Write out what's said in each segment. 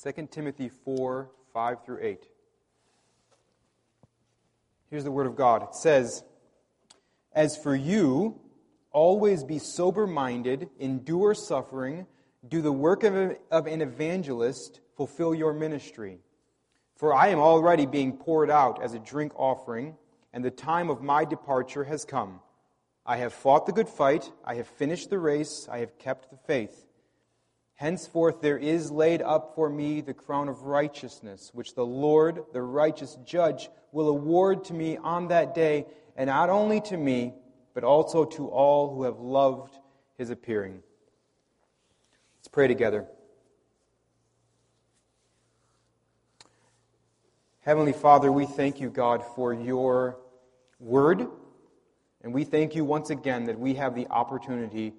2 Timothy 4 5 through 8. Here's the word of God. It says, As for you, always be sober minded, endure suffering, do the work of, of an evangelist, fulfill your ministry. For I am already being poured out as a drink offering, and the time of my departure has come. I have fought the good fight, I have finished the race, I have kept the faith. Henceforth there is laid up for me the crown of righteousness, which the Lord, the righteous judge, will award to me on that day, and not only to me, but also to all who have loved his appearing. Let's pray together. Heavenly Father, we thank you, God, for your word, and we thank you once again that we have the opportunity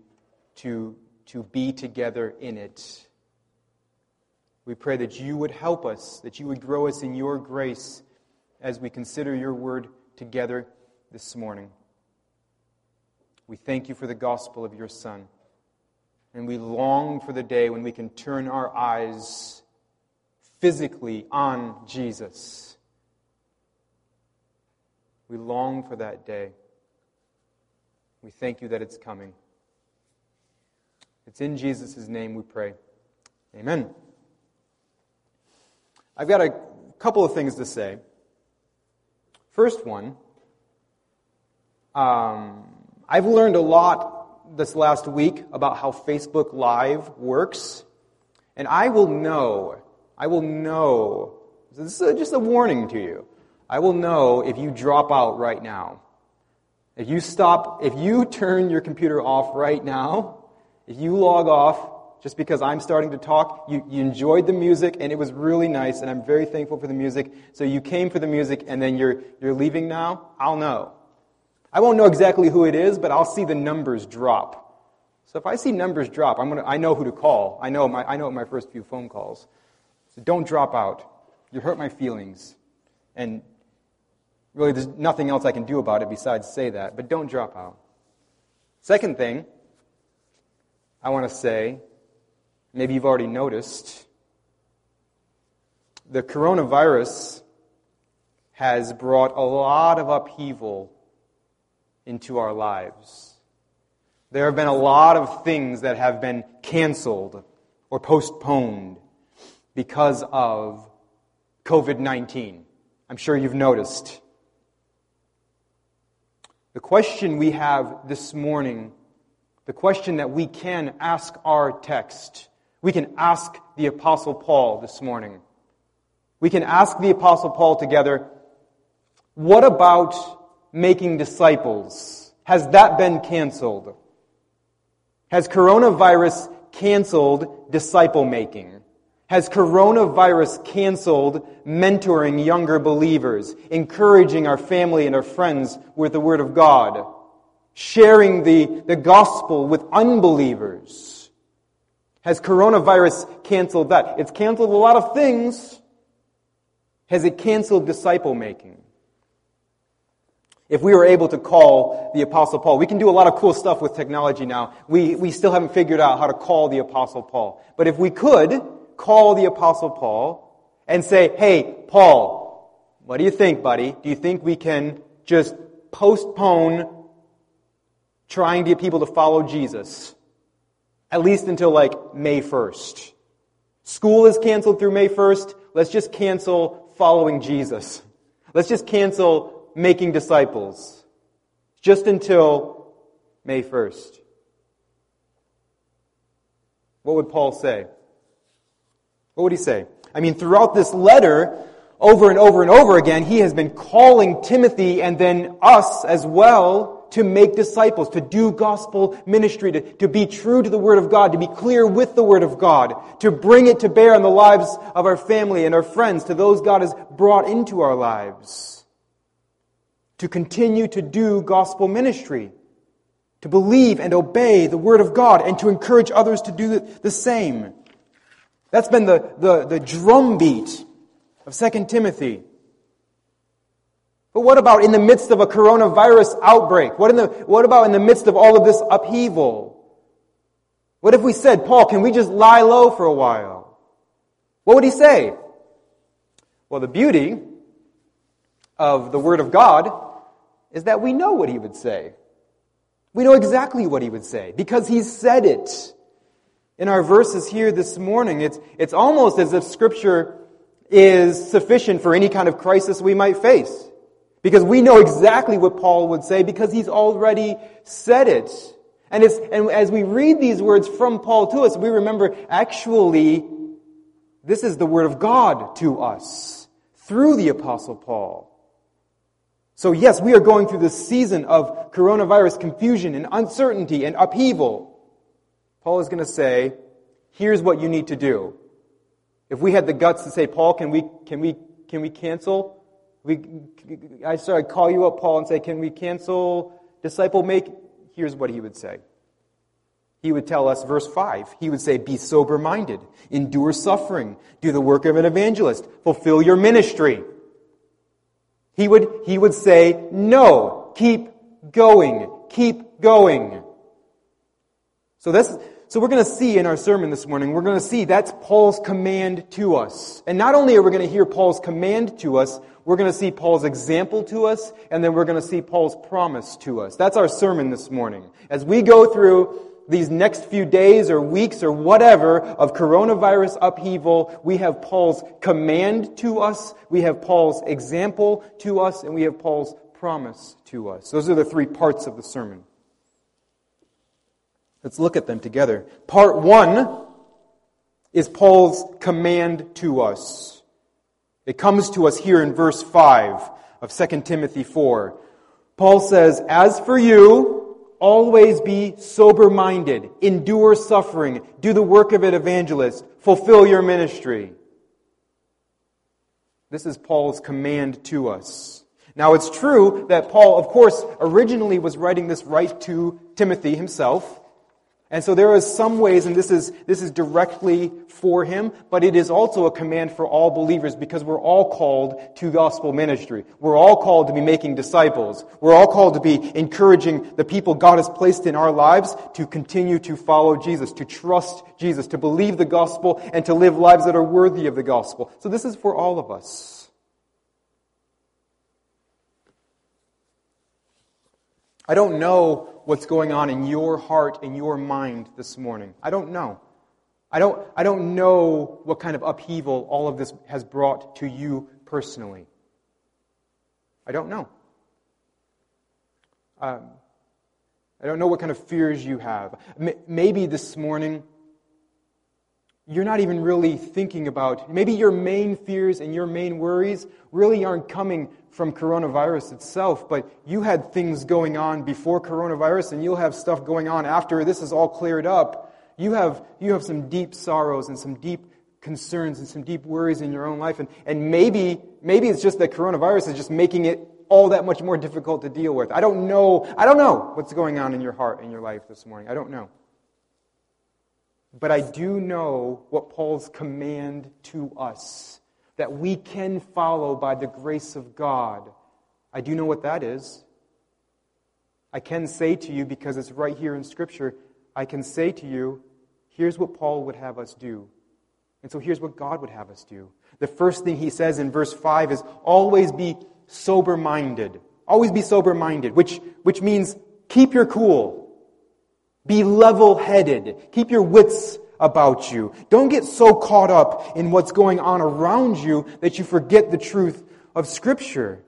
to to be together in it. We pray that you would help us, that you would grow us in your grace as we consider your word together this morning. We thank you for the gospel of your Son. And we long for the day when we can turn our eyes physically on Jesus. We long for that day. We thank you that it's coming. It's in Jesus' name we pray. Amen. I've got a couple of things to say. First one, um, I've learned a lot this last week about how Facebook Live works, and I will know, I will know, this is just a warning to you. I will know if you drop out right now. If you stop, if you turn your computer off right now, if you log off just because I'm starting to talk, you, you enjoyed the music and it was really nice and I'm very thankful for the music. So you came for the music and then you're, you're leaving now, I'll know. I won't know exactly who it is, but I'll see the numbers drop. So if I see numbers drop, I'm gonna, I know who to call. I know, my, I know my first few phone calls. So don't drop out. You hurt my feelings. And really, there's nothing else I can do about it besides say that. But don't drop out. Second thing, I want to say, maybe you've already noticed, the coronavirus has brought a lot of upheaval into our lives. There have been a lot of things that have been canceled or postponed because of COVID 19. I'm sure you've noticed. The question we have this morning the question that we can ask our text. We can ask the Apostle Paul this morning. We can ask the Apostle Paul together, what about making disciples? Has that been canceled? Has coronavirus canceled disciple making? Has coronavirus canceled mentoring younger believers, encouraging our family and our friends with the Word of God? Sharing the, the gospel with unbelievers. Has coronavirus canceled that? It's canceled a lot of things. Has it canceled disciple making? If we were able to call the Apostle Paul, we can do a lot of cool stuff with technology now. We, we still haven't figured out how to call the Apostle Paul. But if we could call the Apostle Paul and say, hey, Paul, what do you think, buddy? Do you think we can just postpone trying to get people to follow Jesus, at least until like May 1st. School is canceled through May 1st. Let's just cancel following Jesus. Let's just cancel making disciples. Just until May 1st. What would Paul say? What would he say? I mean, throughout this letter, over and over and over again, he has been calling Timothy and then us as well to make disciples, to do gospel ministry, to, to be true to the Word of God, to be clear with the Word of God, to bring it to bear on the lives of our family and our friends, to those God has brought into our lives. To continue to do gospel ministry, to believe and obey the Word of God, and to encourage others to do the same. That's been the, the, the drumbeat of 2 Timothy. But what about in the midst of a coronavirus outbreak? What, in the, what about in the midst of all of this upheaval? What if we said, Paul, can we just lie low for a while? What would he say? Well, the beauty of the Word of God is that we know what he would say. We know exactly what he would say because he said it. In our verses here this morning, it's, it's almost as if Scripture is sufficient for any kind of crisis we might face. Because we know exactly what Paul would say because he's already said it. And, and as we read these words from Paul to us, we remember actually this is the word of God to us through the apostle Paul. So yes, we are going through this season of coronavirus confusion and uncertainty and upheaval. Paul is going to say, here's what you need to do. If we had the guts to say, Paul, can we, can we, can we cancel? We, I started call you up, Paul, and say, can we cancel disciple make? Here's what he would say. He would tell us, verse 5, he would say, Be sober minded, endure suffering, do the work of an evangelist, fulfill your ministry. He would, he would say, No, keep going, keep going. So that's, so we're going to see in our sermon this morning, we're going to see that's Paul's command to us. And not only are we going to hear Paul's command to us, we're going to see Paul's example to us, and then we're going to see Paul's promise to us. That's our sermon this morning. As we go through these next few days or weeks or whatever of coronavirus upheaval, we have Paul's command to us, we have Paul's example to us, and we have Paul's promise to us. Those are the three parts of the sermon. Let's look at them together. Part one is Paul's command to us. It comes to us here in verse 5 of 2 Timothy 4. Paul says, As for you, Always be sober minded, endure suffering, do the work of an evangelist, fulfill your ministry. This is Paul's command to us. Now, it's true that Paul, of course, originally was writing this right to Timothy himself. And so there are some ways, and this is, this is directly for him, but it is also a command for all believers because we're all called to gospel ministry. We're all called to be making disciples. We're all called to be encouraging the people God has placed in our lives to continue to follow Jesus, to trust Jesus, to believe the gospel, and to live lives that are worthy of the gospel. So this is for all of us. I don't know what's going on in your heart and your mind this morning. I don't know. I don't, I don't know what kind of upheaval all of this has brought to you personally. I don't know. Um, I don't know what kind of fears you have. Maybe this morning you're not even really thinking about, maybe your main fears and your main worries really aren't coming from coronavirus itself, but you had things going on before coronavirus and you'll have stuff going on after this is all cleared up. You have, you have some deep sorrows and some deep concerns and some deep worries in your own life. And, and maybe, maybe it's just that coronavirus is just making it all that much more difficult to deal with. I don't know. I don't know what's going on in your heart and your life this morning. I don't know. But I do know what Paul's command to us that we can follow by the grace of God. I do know what that is. I can say to you, because it's right here in Scripture, I can say to you, here's what Paul would have us do. And so here's what God would have us do. The first thing he says in verse 5 is always be sober minded. Always be sober minded, which, which means keep your cool. Be level headed. Keep your wits about you. Don't get so caught up in what's going on around you that you forget the truth of Scripture.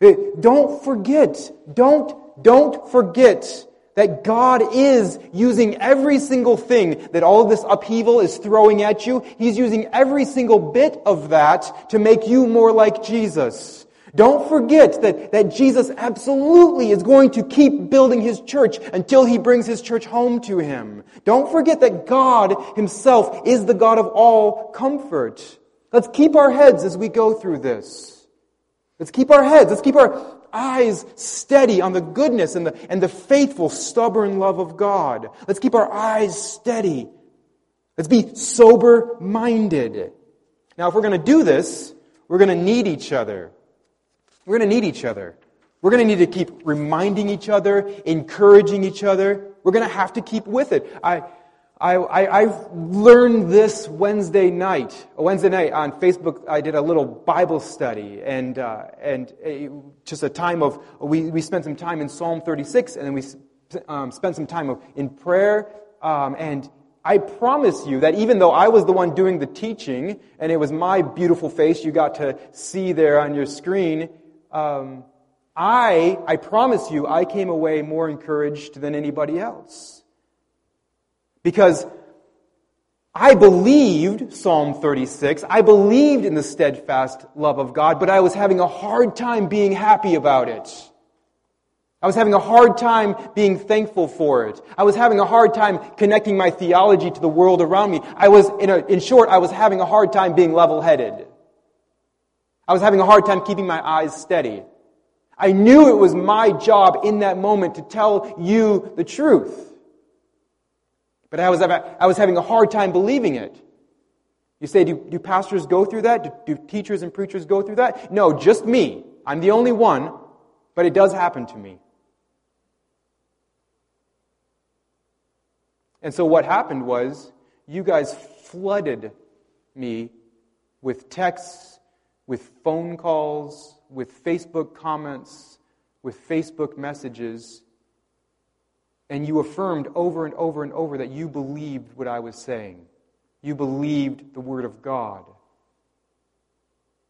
Eh, don't forget, don't, don't forget that God is using every single thing that all this upheaval is throwing at you. He's using every single bit of that to make you more like Jesus. Don't forget that, that Jesus absolutely is going to keep building his church until he brings his church home to him. Don't forget that God himself is the God of all comfort. Let's keep our heads as we go through this. Let's keep our heads. Let's keep our eyes steady on the goodness and the, and the faithful, stubborn love of God. Let's keep our eyes steady. Let's be sober minded. Now, if we're going to do this, we're going to need each other. We're going to need each other. We're going to need to keep reminding each other, encouraging each other. We're going to have to keep with it. I, I, I, I learned this Wednesday night. Wednesday night on Facebook, I did a little Bible study and, uh, and a, just a time of, we, we spent some time in Psalm 36 and then we um, spent some time of, in prayer. Um, and I promise you that even though I was the one doing the teaching and it was my beautiful face you got to see there on your screen, um, I, I promise you, I came away more encouraged than anybody else. Because I believed Psalm 36. I believed in the steadfast love of God, but I was having a hard time being happy about it. I was having a hard time being thankful for it. I was having a hard time connecting my theology to the world around me. I was, in, a, in short, I was having a hard time being level-headed. I was having a hard time keeping my eyes steady. I knew it was my job in that moment to tell you the truth. But I was, I was having a hard time believing it. You say, do, do pastors go through that? Do, do teachers and preachers go through that? No, just me. I'm the only one, but it does happen to me. And so what happened was, you guys flooded me with texts, with phone calls, with Facebook comments, with Facebook messages and you affirmed over and over and over that you believed what I was saying. You believed the Word of God.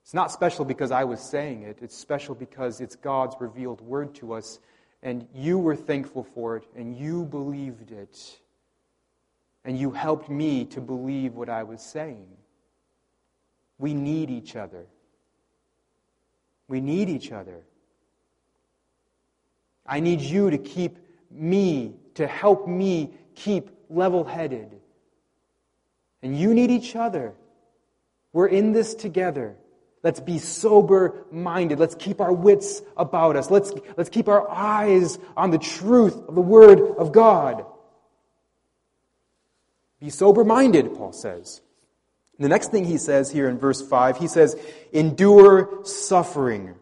It's not special because I was saying it, it's special because it's God's revealed Word to us, and you were thankful for it, and you believed it. And you helped me to believe what I was saying. We need each other. We need each other. I need you to keep me to help me keep level headed. And you need each other. We're in this together. Let's be sober minded. Let's keep our wits about us. Let's, let's keep our eyes on the truth of the Word of God. Be sober minded, Paul says. The next thing he says here in verse 5, he says, endure suffering.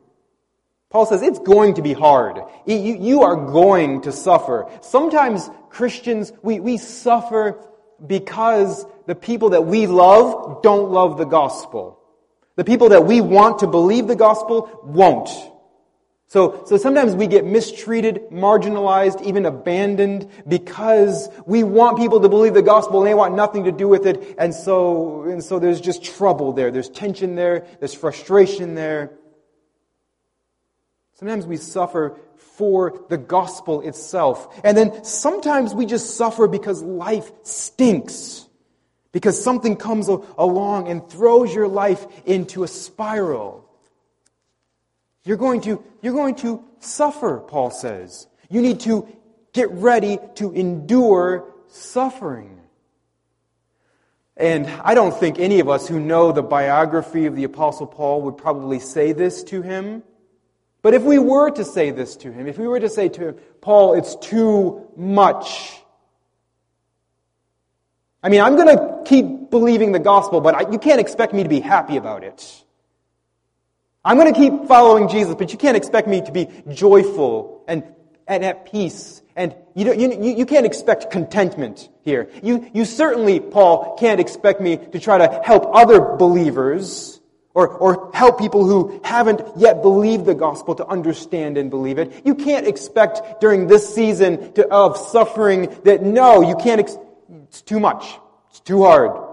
Paul says it's going to be hard. You, are going to suffer. Sometimes Christians, we, we suffer because the people that we love don't love the gospel. The people that we want to believe the gospel won't. So, so sometimes we get mistreated, marginalized, even abandoned because we want people to believe the gospel and they want nothing to do with it. And so, and so there's just trouble there. There's tension there. There's frustration there. Sometimes we suffer for the gospel itself. And then sometimes we just suffer because life stinks. Because something comes along and throws your life into a spiral. You're going to, you're going to suffer, Paul says. You need to get ready to endure suffering. And I don't think any of us who know the biography of the Apostle Paul would probably say this to him. But if we were to say this to him, if we were to say to him, Paul, it's too much. I mean, I'm going to keep believing the gospel, but I, you can't expect me to be happy about it. I'm going to keep following Jesus, but you can't expect me to be joyful and, and at peace. And you, you, you can't expect contentment here. You, you certainly, Paul, can't expect me to try to help other believers or, or help people who haven't yet believed the gospel to understand and believe it. You can't expect during this season to, of suffering that no, you can't, ex- it's too much. It's too hard.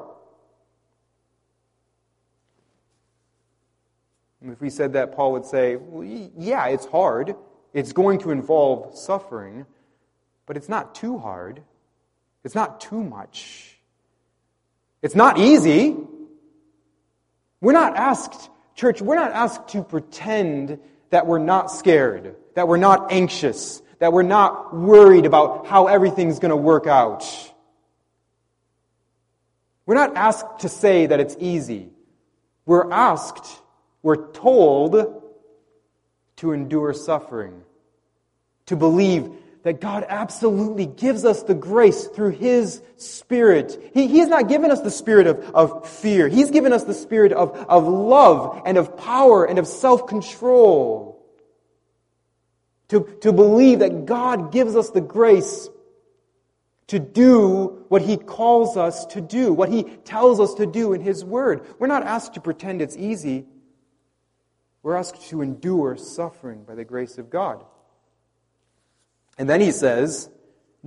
And if we said that, Paul would say, well, yeah, it's hard. It's going to involve suffering, but it's not too hard. It's not too much. It's not easy. We're not asked, church, we're not asked to pretend that we're not scared, that we're not anxious, that we're not worried about how everything's going to work out. We're not asked to say that it's easy. We're asked, we're told to endure suffering, to believe that God absolutely gives us the grace through His Spirit. He, he has not given us the spirit of, of fear. He's given us the spirit of, of love and of power and of self-control. To, to believe that God gives us the grace to do what He calls us to do, what He tells us to do in His Word. We're not asked to pretend it's easy. We're asked to endure suffering by the grace of God. And then He says,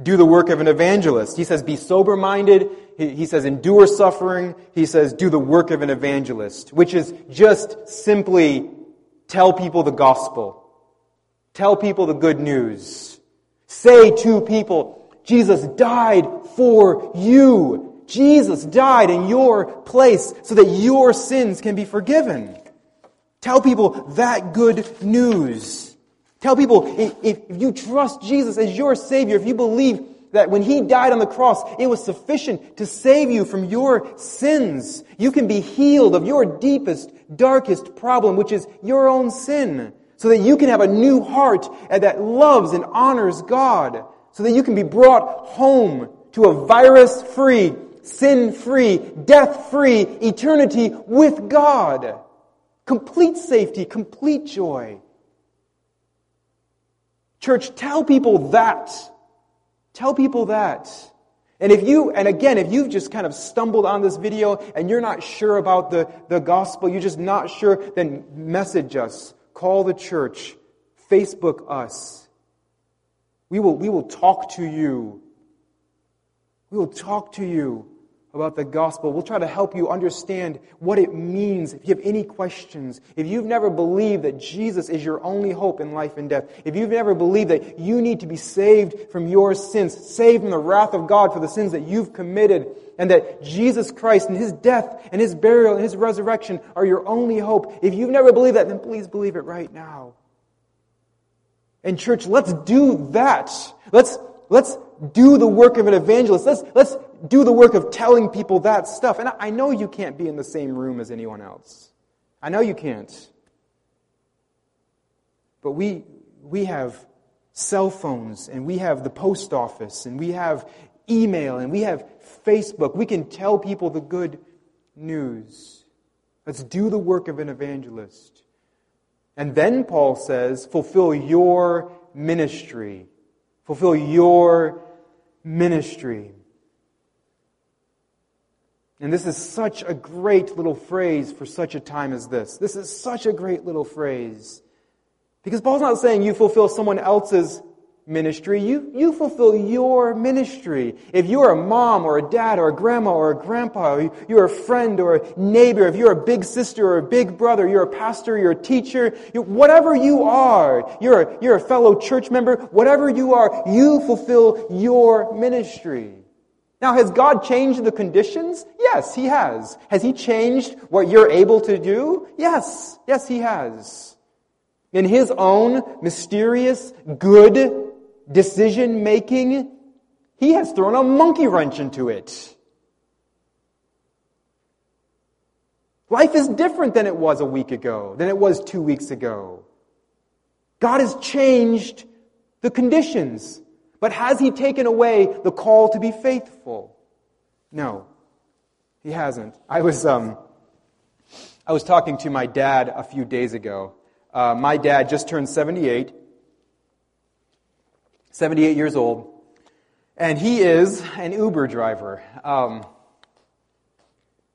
do the work of an evangelist. He says, be sober minded. He, says, endure suffering. He says, do the work of an evangelist, which is just simply tell people the gospel. Tell people the good news. Say to people, Jesus died for you. Jesus died in your place so that your sins can be forgiven. Tell people that good news. Tell people if, if you trust Jesus as your Savior, if you believe that when He died on the cross, it was sufficient to save you from your sins, you can be healed of your deepest, darkest problem, which is your own sin, so that you can have a new heart that loves and honors God so that you can be brought home to a virus free, sin free, death free eternity with God. Complete safety, complete joy. Church, tell people that. Tell people that. And if you, and again, if you've just kind of stumbled on this video and you're not sure about the, the gospel, you're just not sure, then message us. Call the church. Facebook us. We will, we will talk to you. We will talk to you about the gospel. We'll try to help you understand what it means. If you have any questions, if you've never believed that Jesus is your only hope in life and death, if you've never believed that you need to be saved from your sins, saved from the wrath of God for the sins that you've committed, and that Jesus Christ and His death and His burial and His resurrection are your only hope, if you've never believed that, then please believe it right now. And church, let's do that. Let's, let's do the work of an evangelist. Let's, let's do the work of telling people that stuff. And I know you can't be in the same room as anyone else. I know you can't. But we, we have cell phones and we have the post office and we have email and we have Facebook. We can tell people the good news. Let's do the work of an evangelist. And then Paul says, fulfill your ministry. Fulfill your ministry. And this is such a great little phrase for such a time as this. This is such a great little phrase. Because Paul's not saying you fulfill someone else's ministry. You, you fulfill your ministry. If you're a mom or a dad or a grandma or a grandpa, or you're a friend or a neighbor, if you're a big sister or a big brother, you're a pastor, you're a teacher, you, whatever you are, you're a, you're a fellow church member, whatever you are, you fulfill your ministry. Now, has God changed the conditions? Yes, He has. Has He changed what you're able to do? Yes, yes, He has. In His own mysterious, good, decision making, he has thrown a monkey wrench into it. Life is different than it was a week ago, than it was two weeks ago. God has changed the conditions, but has He taken away the call to be faithful? No, He hasn't. I was, um, I was talking to my dad a few days ago. Uh, my dad just turned 78, 78 years old, and he is an Uber driver. Um,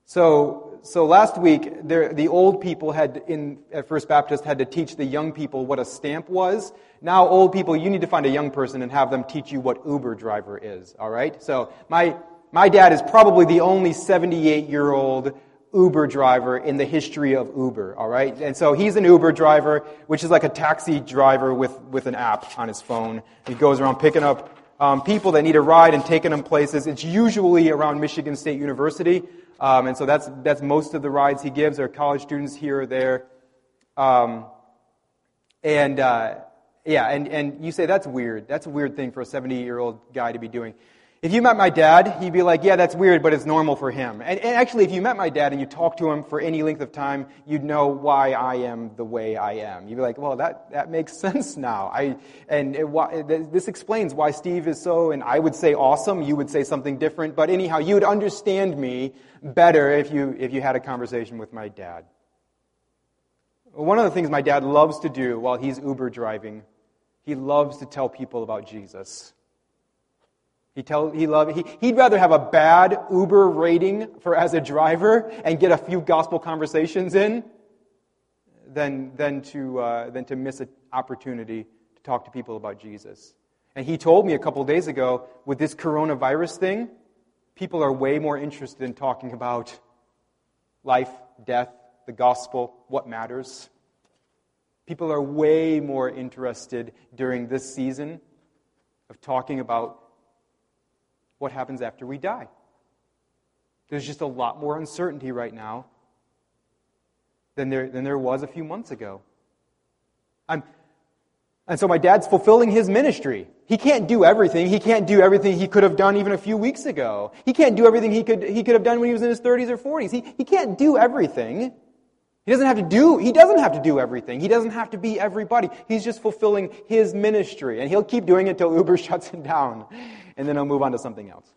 so, so last week, there, the old people had in at First Baptist had to teach the young people what a stamp was. Now, old people, you need to find a young person and have them teach you what Uber driver is. All right. So my my dad is probably the only 78 year old Uber driver in the history of Uber, all right? And so he's an Uber driver, which is like a taxi driver with, with an app on his phone. He goes around picking up um, people that need a ride and taking them places. It's usually around Michigan State University. Um, and so that's, that's most of the rides he gives are college students here or there. Um, and, uh, yeah, and, and you say that's weird. That's a weird thing for a 70 year old guy to be doing. If you met my dad, he'd be like, yeah, that's weird, but it's normal for him. And, and, actually, if you met my dad and you talked to him for any length of time, you'd know why I am the way I am. You'd be like, well, that, that makes sense now. I, and it, it, this explains why Steve is so, and I would say awesome, you would say something different, but anyhow, you would understand me better if you, if you had a conversation with my dad. One of the things my dad loves to do while he's Uber driving, he loves to tell people about Jesus. He tell, he love, he, he'd rather have a bad Uber rating for as a driver and get a few gospel conversations in than, than, to, uh, than to miss an opportunity to talk to people about Jesus. And he told me a couple days ago, with this coronavirus thing, people are way more interested in talking about life, death, the gospel, what matters. People are way more interested during this season of talking about what happens after we die. There's just a lot more uncertainty right now than there, than there was a few months ago. I'm, and so my dad's fulfilling his ministry. He can't do everything. He can't do everything he could have done even a few weeks ago. He can't do everything he could, he could have done when he was in his 30s or 40s. He, he can't do everything. He doesn't have to do, he doesn't have to do everything. He doesn't have to be everybody. He's just fulfilling his ministry. And he'll keep doing it until Uber shuts him down. And then I'll move on to something else.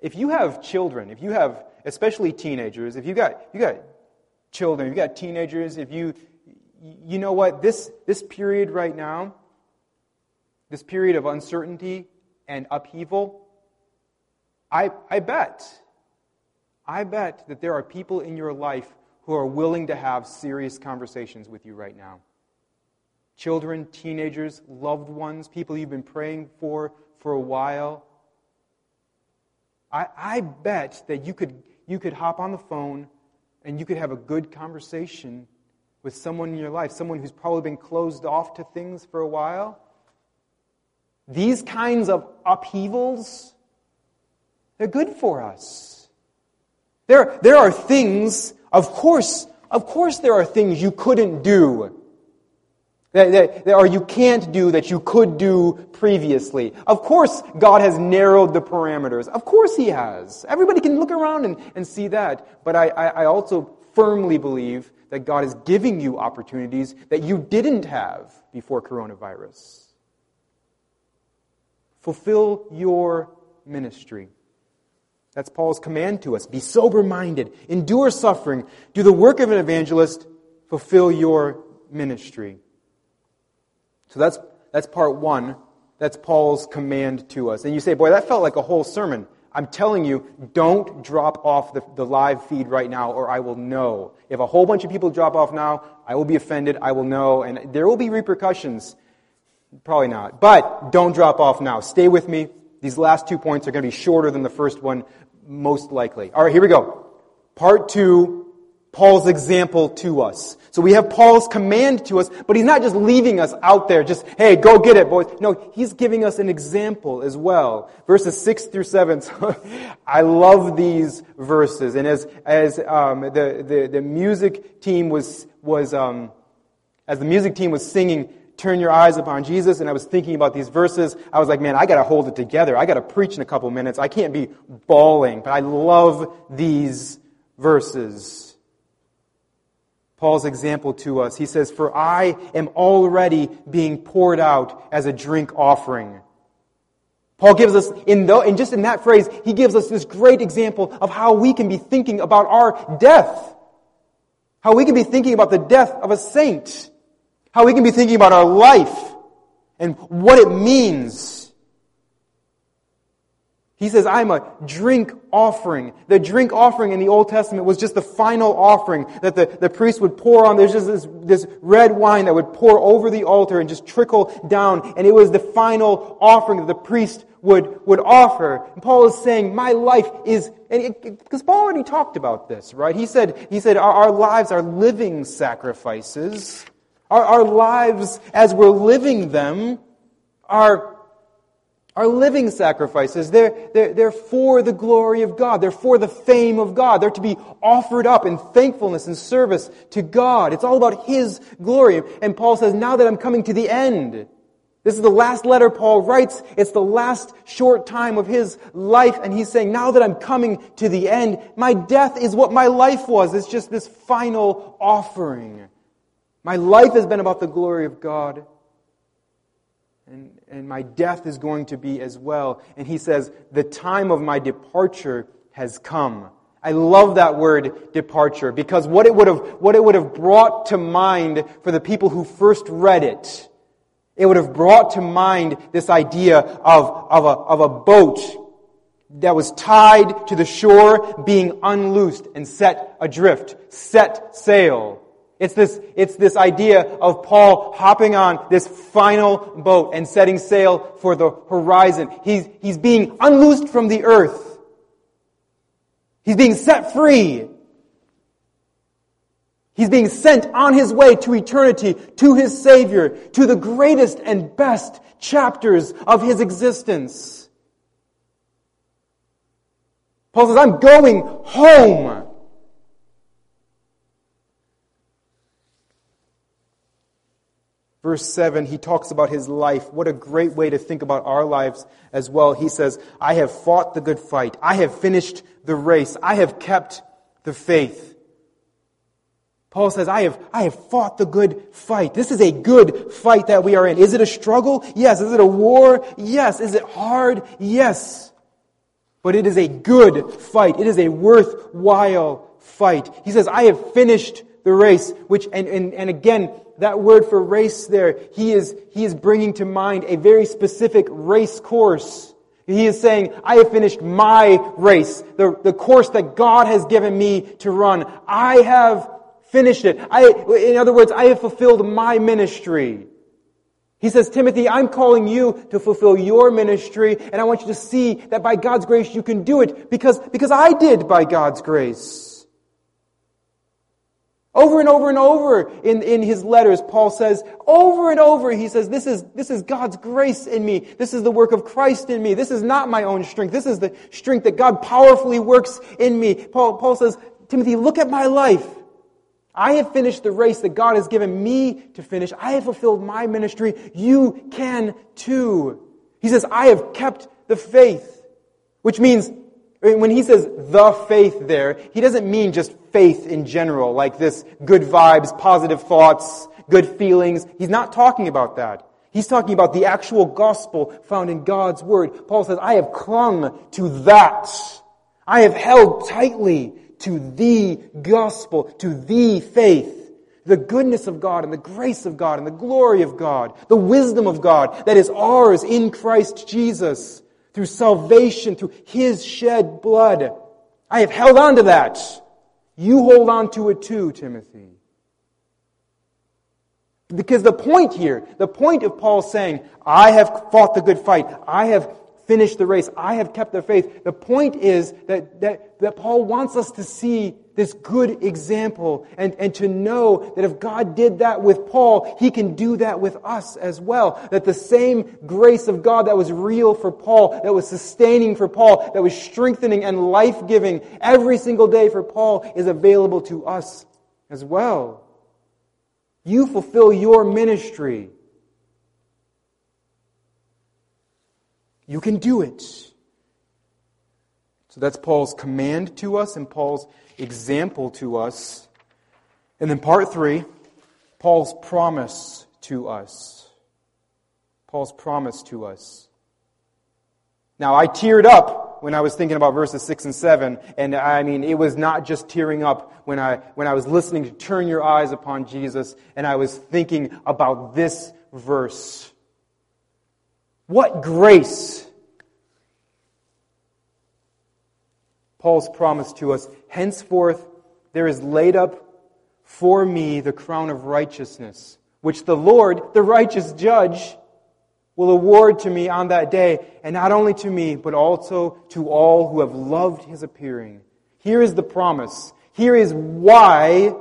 If you have children, if you have, especially teenagers, if you got, you got children, you got teenagers, if you, you know what, this, this period right now, this period of uncertainty and upheaval, I, I bet, I bet that there are people in your life who are willing to have serious conversations with you right now. Children, teenagers, loved ones, people you've been praying for for a while. I, I bet that you could, you could hop on the phone and you could have a good conversation with someone in your life, someone who's probably been closed off to things for a while. These kinds of upheavals they're good for us. There, there are things, of course, of course, there are things you couldn't do. That, that, that, or you can't do that you could do previously. Of course, God has narrowed the parameters. Of course, He has. Everybody can look around and, and see that. But I, I, I also firmly believe that God is giving you opportunities that you didn't have before coronavirus. Fulfill your ministry. That's Paul's command to us. Be sober minded, endure suffering, do the work of an evangelist, fulfill your ministry. So that's, that's part one. That's Paul's command to us. And you say, boy, that felt like a whole sermon. I'm telling you, don't drop off the, the live feed right now, or I will know. If a whole bunch of people drop off now, I will be offended, I will know, and there will be repercussions. Probably not. But don't drop off now. Stay with me. These last two points are going to be shorter than the first one, most likely. All right, here we go. Part two, Paul's example to us. So we have Paul's command to us, but he's not just leaving us out there, just, hey, go get it, boys. No, he's giving us an example as well. Verses 6 through 7. So I love these verses. And as, as um, the, the, the music team was, was um, as the music team was singing, turn your eyes upon Jesus, and I was thinking about these verses. I was like, man, I got to hold it together. I got to preach in a couple minutes. I can't be bawling, but I love these verses. Paul's example to us. He says, For I am already being poured out as a drink offering. Paul gives us, in, the, in just in that phrase, he gives us this great example of how we can be thinking about our death. How we can be thinking about the death of a saint. How we can be thinking about our life and what it means. He says, I'm a drink offering. The drink offering in the Old Testament was just the final offering that the, the priest would pour on. There's just this, this red wine that would pour over the altar and just trickle down. And it was the final offering that the priest would, would offer. And Paul is saying, my life is, because Paul already talked about this, right? He said, he said, our, our lives are living sacrifices. Our, our lives as we're living them are, are living sacrifices. They're, they're, they're for the glory of God. They're for the fame of God. They're to be offered up in thankfulness and service to God. It's all about His glory. And Paul says, now that I'm coming to the end, this is the last letter Paul writes. It's the last short time of his life. And he's saying, now that I'm coming to the end, my death is what my life was. It's just this final offering. My life has been about the glory of God. And, and my death is going to be as well. And he says, the time of my departure has come. I love that word departure because what it would have, what it would have brought to mind for the people who first read it It would have brought to mind this idea of, of, a, of a boat that was tied to the shore being unloosed and set adrift, set sail. It's this, it's this idea of Paul hopping on this final boat and setting sail for the horizon. He's, he's being unloosed from the earth. He's being set free. He's being sent on his way to eternity, to his Savior, to the greatest and best chapters of his existence. Paul says, I'm going home. Verse 7, he talks about his life. What a great way to think about our lives as well. He says, I have fought the good fight. I have finished the race. I have kept the faith. Paul says, I have, I have fought the good fight. This is a good fight that we are in. Is it a struggle? Yes. Is it a war? Yes. Is it hard? Yes. But it is a good fight. It is a worthwhile fight. He says, I have finished the race, which, and, and, and again, that word for race there, he is, he is bringing to mind a very specific race course. He is saying, I have finished my race, the, the course that God has given me to run. I have finished it. I, in other words, I have fulfilled my ministry. He says, Timothy, I'm calling you to fulfill your ministry, and I want you to see that by God's grace you can do it because, because I did by God's grace. Over and over and over in, in his letters, Paul says, over and over, he says, this is, this is God's grace in me. This is the work of Christ in me. This is not my own strength. This is the strength that God powerfully works in me. Paul, Paul says, Timothy, look at my life. I have finished the race that God has given me to finish. I have fulfilled my ministry. You can too. He says, I have kept the faith. Which means, when he says the faith there, he doesn't mean just faith in general, like this good vibes, positive thoughts, good feelings. He's not talking about that. He's talking about the actual gospel found in God's word. Paul says, I have clung to that. I have held tightly to the gospel, to the faith. The goodness of God and the grace of God and the glory of God, the wisdom of God that is ours in Christ Jesus through salvation, through His shed blood. I have held on to that. You hold on to it too, Timothy. Because the point here, the point of Paul saying, I have fought the good fight, I have finished the race. I have kept the faith. The point is that, that, that Paul wants us to see this good example and, and to know that if God did that with Paul, he can do that with us as well. That the same grace of God that was real for Paul, that was sustaining for Paul, that was strengthening and life giving every single day for Paul is available to us as well. You fulfill your ministry You can do it. So that's Paul's command to us and Paul's example to us. And then part three, Paul's promise to us. Paul's promise to us. Now, I teared up when I was thinking about verses 6 and 7, and I mean, it was not just tearing up when I, when I was listening to Turn Your Eyes Upon Jesus, and I was thinking about this verse. What grace! Paul's promise to us, henceforth there is laid up for me the crown of righteousness, which the Lord, the righteous judge, will award to me on that day, and not only to me, but also to all who have loved his appearing. Here is the promise. Here is why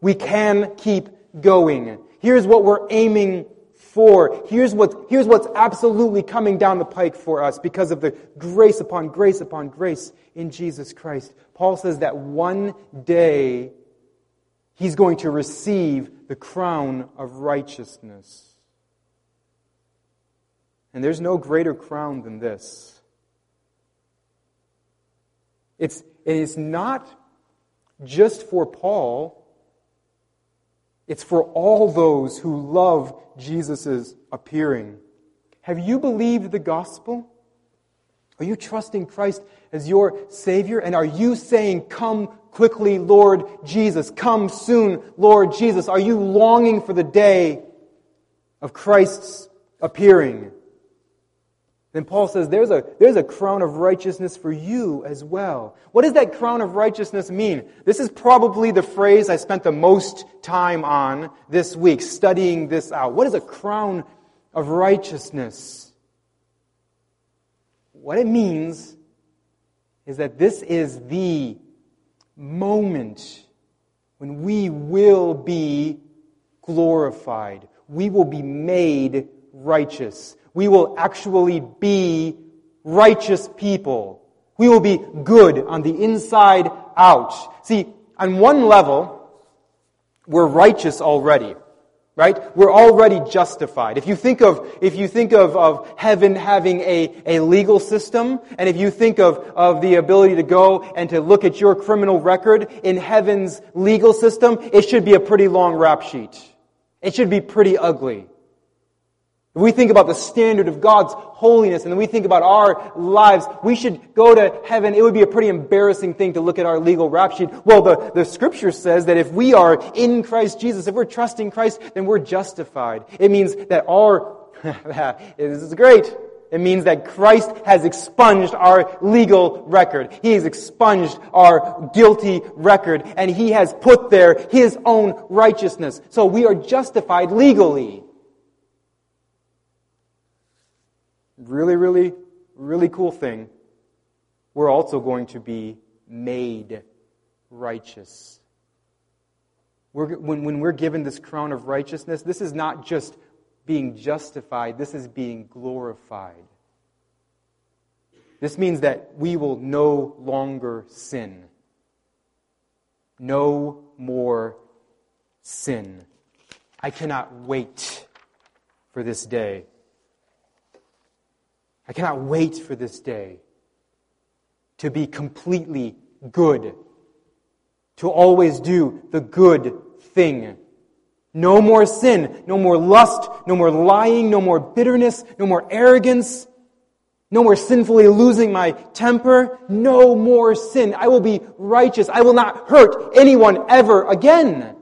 we can keep going. Here's what we're aiming for. Here's what's, here's what's absolutely coming down the pike for us because of the grace upon grace upon grace in Jesus Christ. Paul says that one day he's going to receive the crown of righteousness. And there's no greater crown than this. It's, it is not just for Paul it's for all those who love Jesus' appearing. Have you believed the gospel? Are you trusting Christ as your Savior? And are you saying, Come quickly, Lord Jesus? Come soon, Lord Jesus? Are you longing for the day of Christ's appearing. Then Paul says there's a, there's a crown of righteousness for you as well. What does that crown of righteousness mean? This is probably the phrase I spent the most time on this week, studying this out. What is a crown of righteousness? What it means is that this is the moment when we will be glorified. We will be made righteous we will actually be righteous people. We will be good on the inside out. See, on one level, we're righteous already. Right? We're already justified. If you think of, if you think of, of heaven having a, a legal system, and if you think of, of the ability to go and to look at your criminal record in heaven's legal system, it should be a pretty long rap sheet. It should be pretty ugly. If we think about the standard of God's holiness and we think about our lives, we should go to heaven. It would be a pretty embarrassing thing to look at our legal rap sheet. Well, the, the scripture says that if we are in Christ Jesus, if we're trusting Christ, then we're justified. It means that our, this is great. It means that Christ has expunged our legal record. He has expunged our guilty record and He has put there His own righteousness. So we are justified legally. Really, really, really cool thing, we're also going to be made righteous. We're, when, when we're given this crown of righteousness, this is not just being justified, this is being glorified. This means that we will no longer sin. No more sin. I cannot wait for this day. I cannot wait for this day to be completely good, to always do the good thing. No more sin, no more lust, no more lying, no more bitterness, no more arrogance, no more sinfully losing my temper, no more sin. I will be righteous. I will not hurt anyone ever again.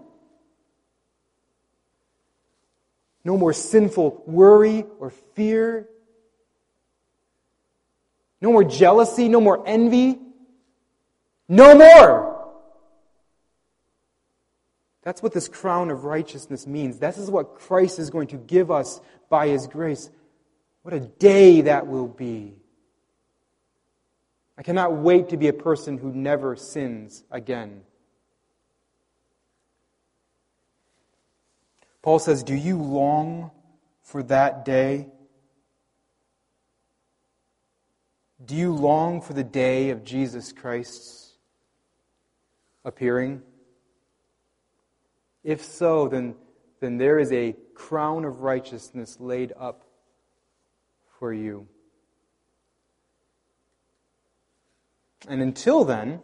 No more sinful worry or fear. No more jealousy, no more envy. No more. That's what this crown of righteousness means. This is what Christ is going to give us by His grace. What a day that will be. I cannot wait to be a person who never sins again. Paul says, Do you long for that day? Do you long for the day of Jesus Christ's appearing? If so, then, then there is a crown of righteousness laid up for you. And until then,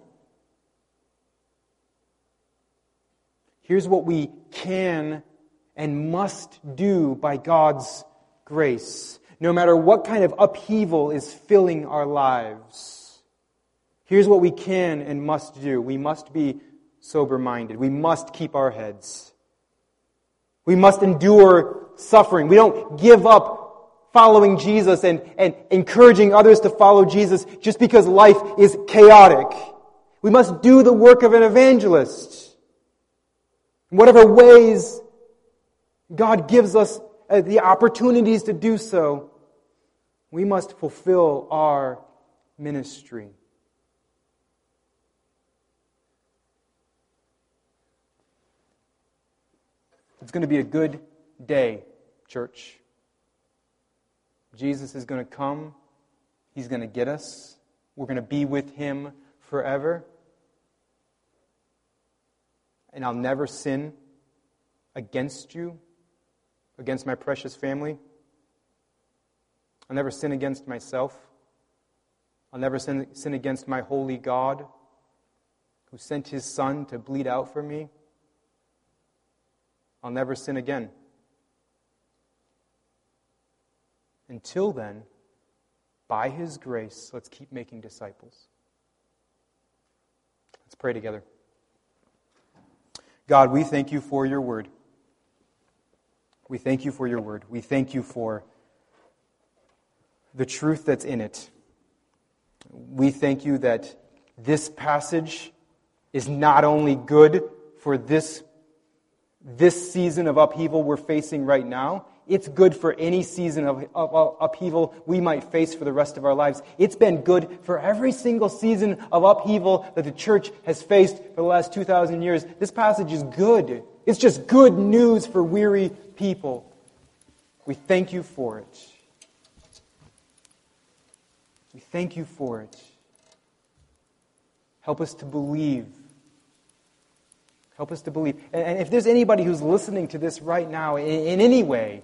here's what we can and must do by God's grace no matter what kind of upheaval is filling our lives. Here's what we can and must do. We must be sober minded. We must keep our heads. We must endure suffering. We don't give up following Jesus and, and encouraging others to follow Jesus just because life is chaotic. We must do the work of an evangelist. In whatever ways God gives us Uh, the opportunities to do so, we must fulfill our ministry. It's going to be a good day, church. Jesus is going to come. He's going to get us. We're going to be with him forever. And I'll never sin against you against my precious family. I'll never sin against myself. I'll never sin, sin against my holy God who sent his Son to bleed out for me. I'll never sin again. Until then, by his grace, let's keep making disciples. Let's pray together. God, we thank you for your word. We thank you for your word. We thank you for the truth that's in it. We thank you that this passage is not only good for this, this season of upheaval we're facing right now, it's good for any season of, of, of, upheaval we might face for the rest of our lives. It's been good for every single season of upheaval that the church has faced for the last 2,000 years. This passage is good. It's just good news for weary people. We thank you for it. We thank you for it. Help us to believe. Help us to believe. And if there's anybody who's listening to this right now in, any way,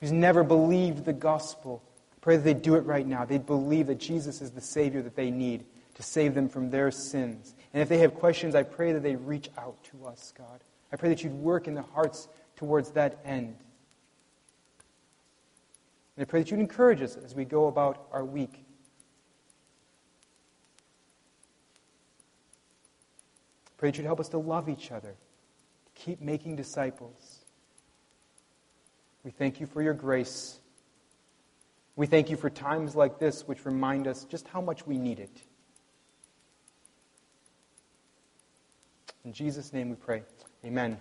who's never believed the gospel, pray that they do it right now. They believe that Jesus is the Savior that they need to save them from their sins. And if they have questions, I pray that they reach out to us, God. I pray that you'd work in the hearts towards that end. And I pray that you'd encourage us as we go about our week. I Pray that you'd help us to love each other, to keep making disciples. We thank you for your grace. We thank you for times like this, which remind us just how much we need it. In Jesus' name we pray. Amen.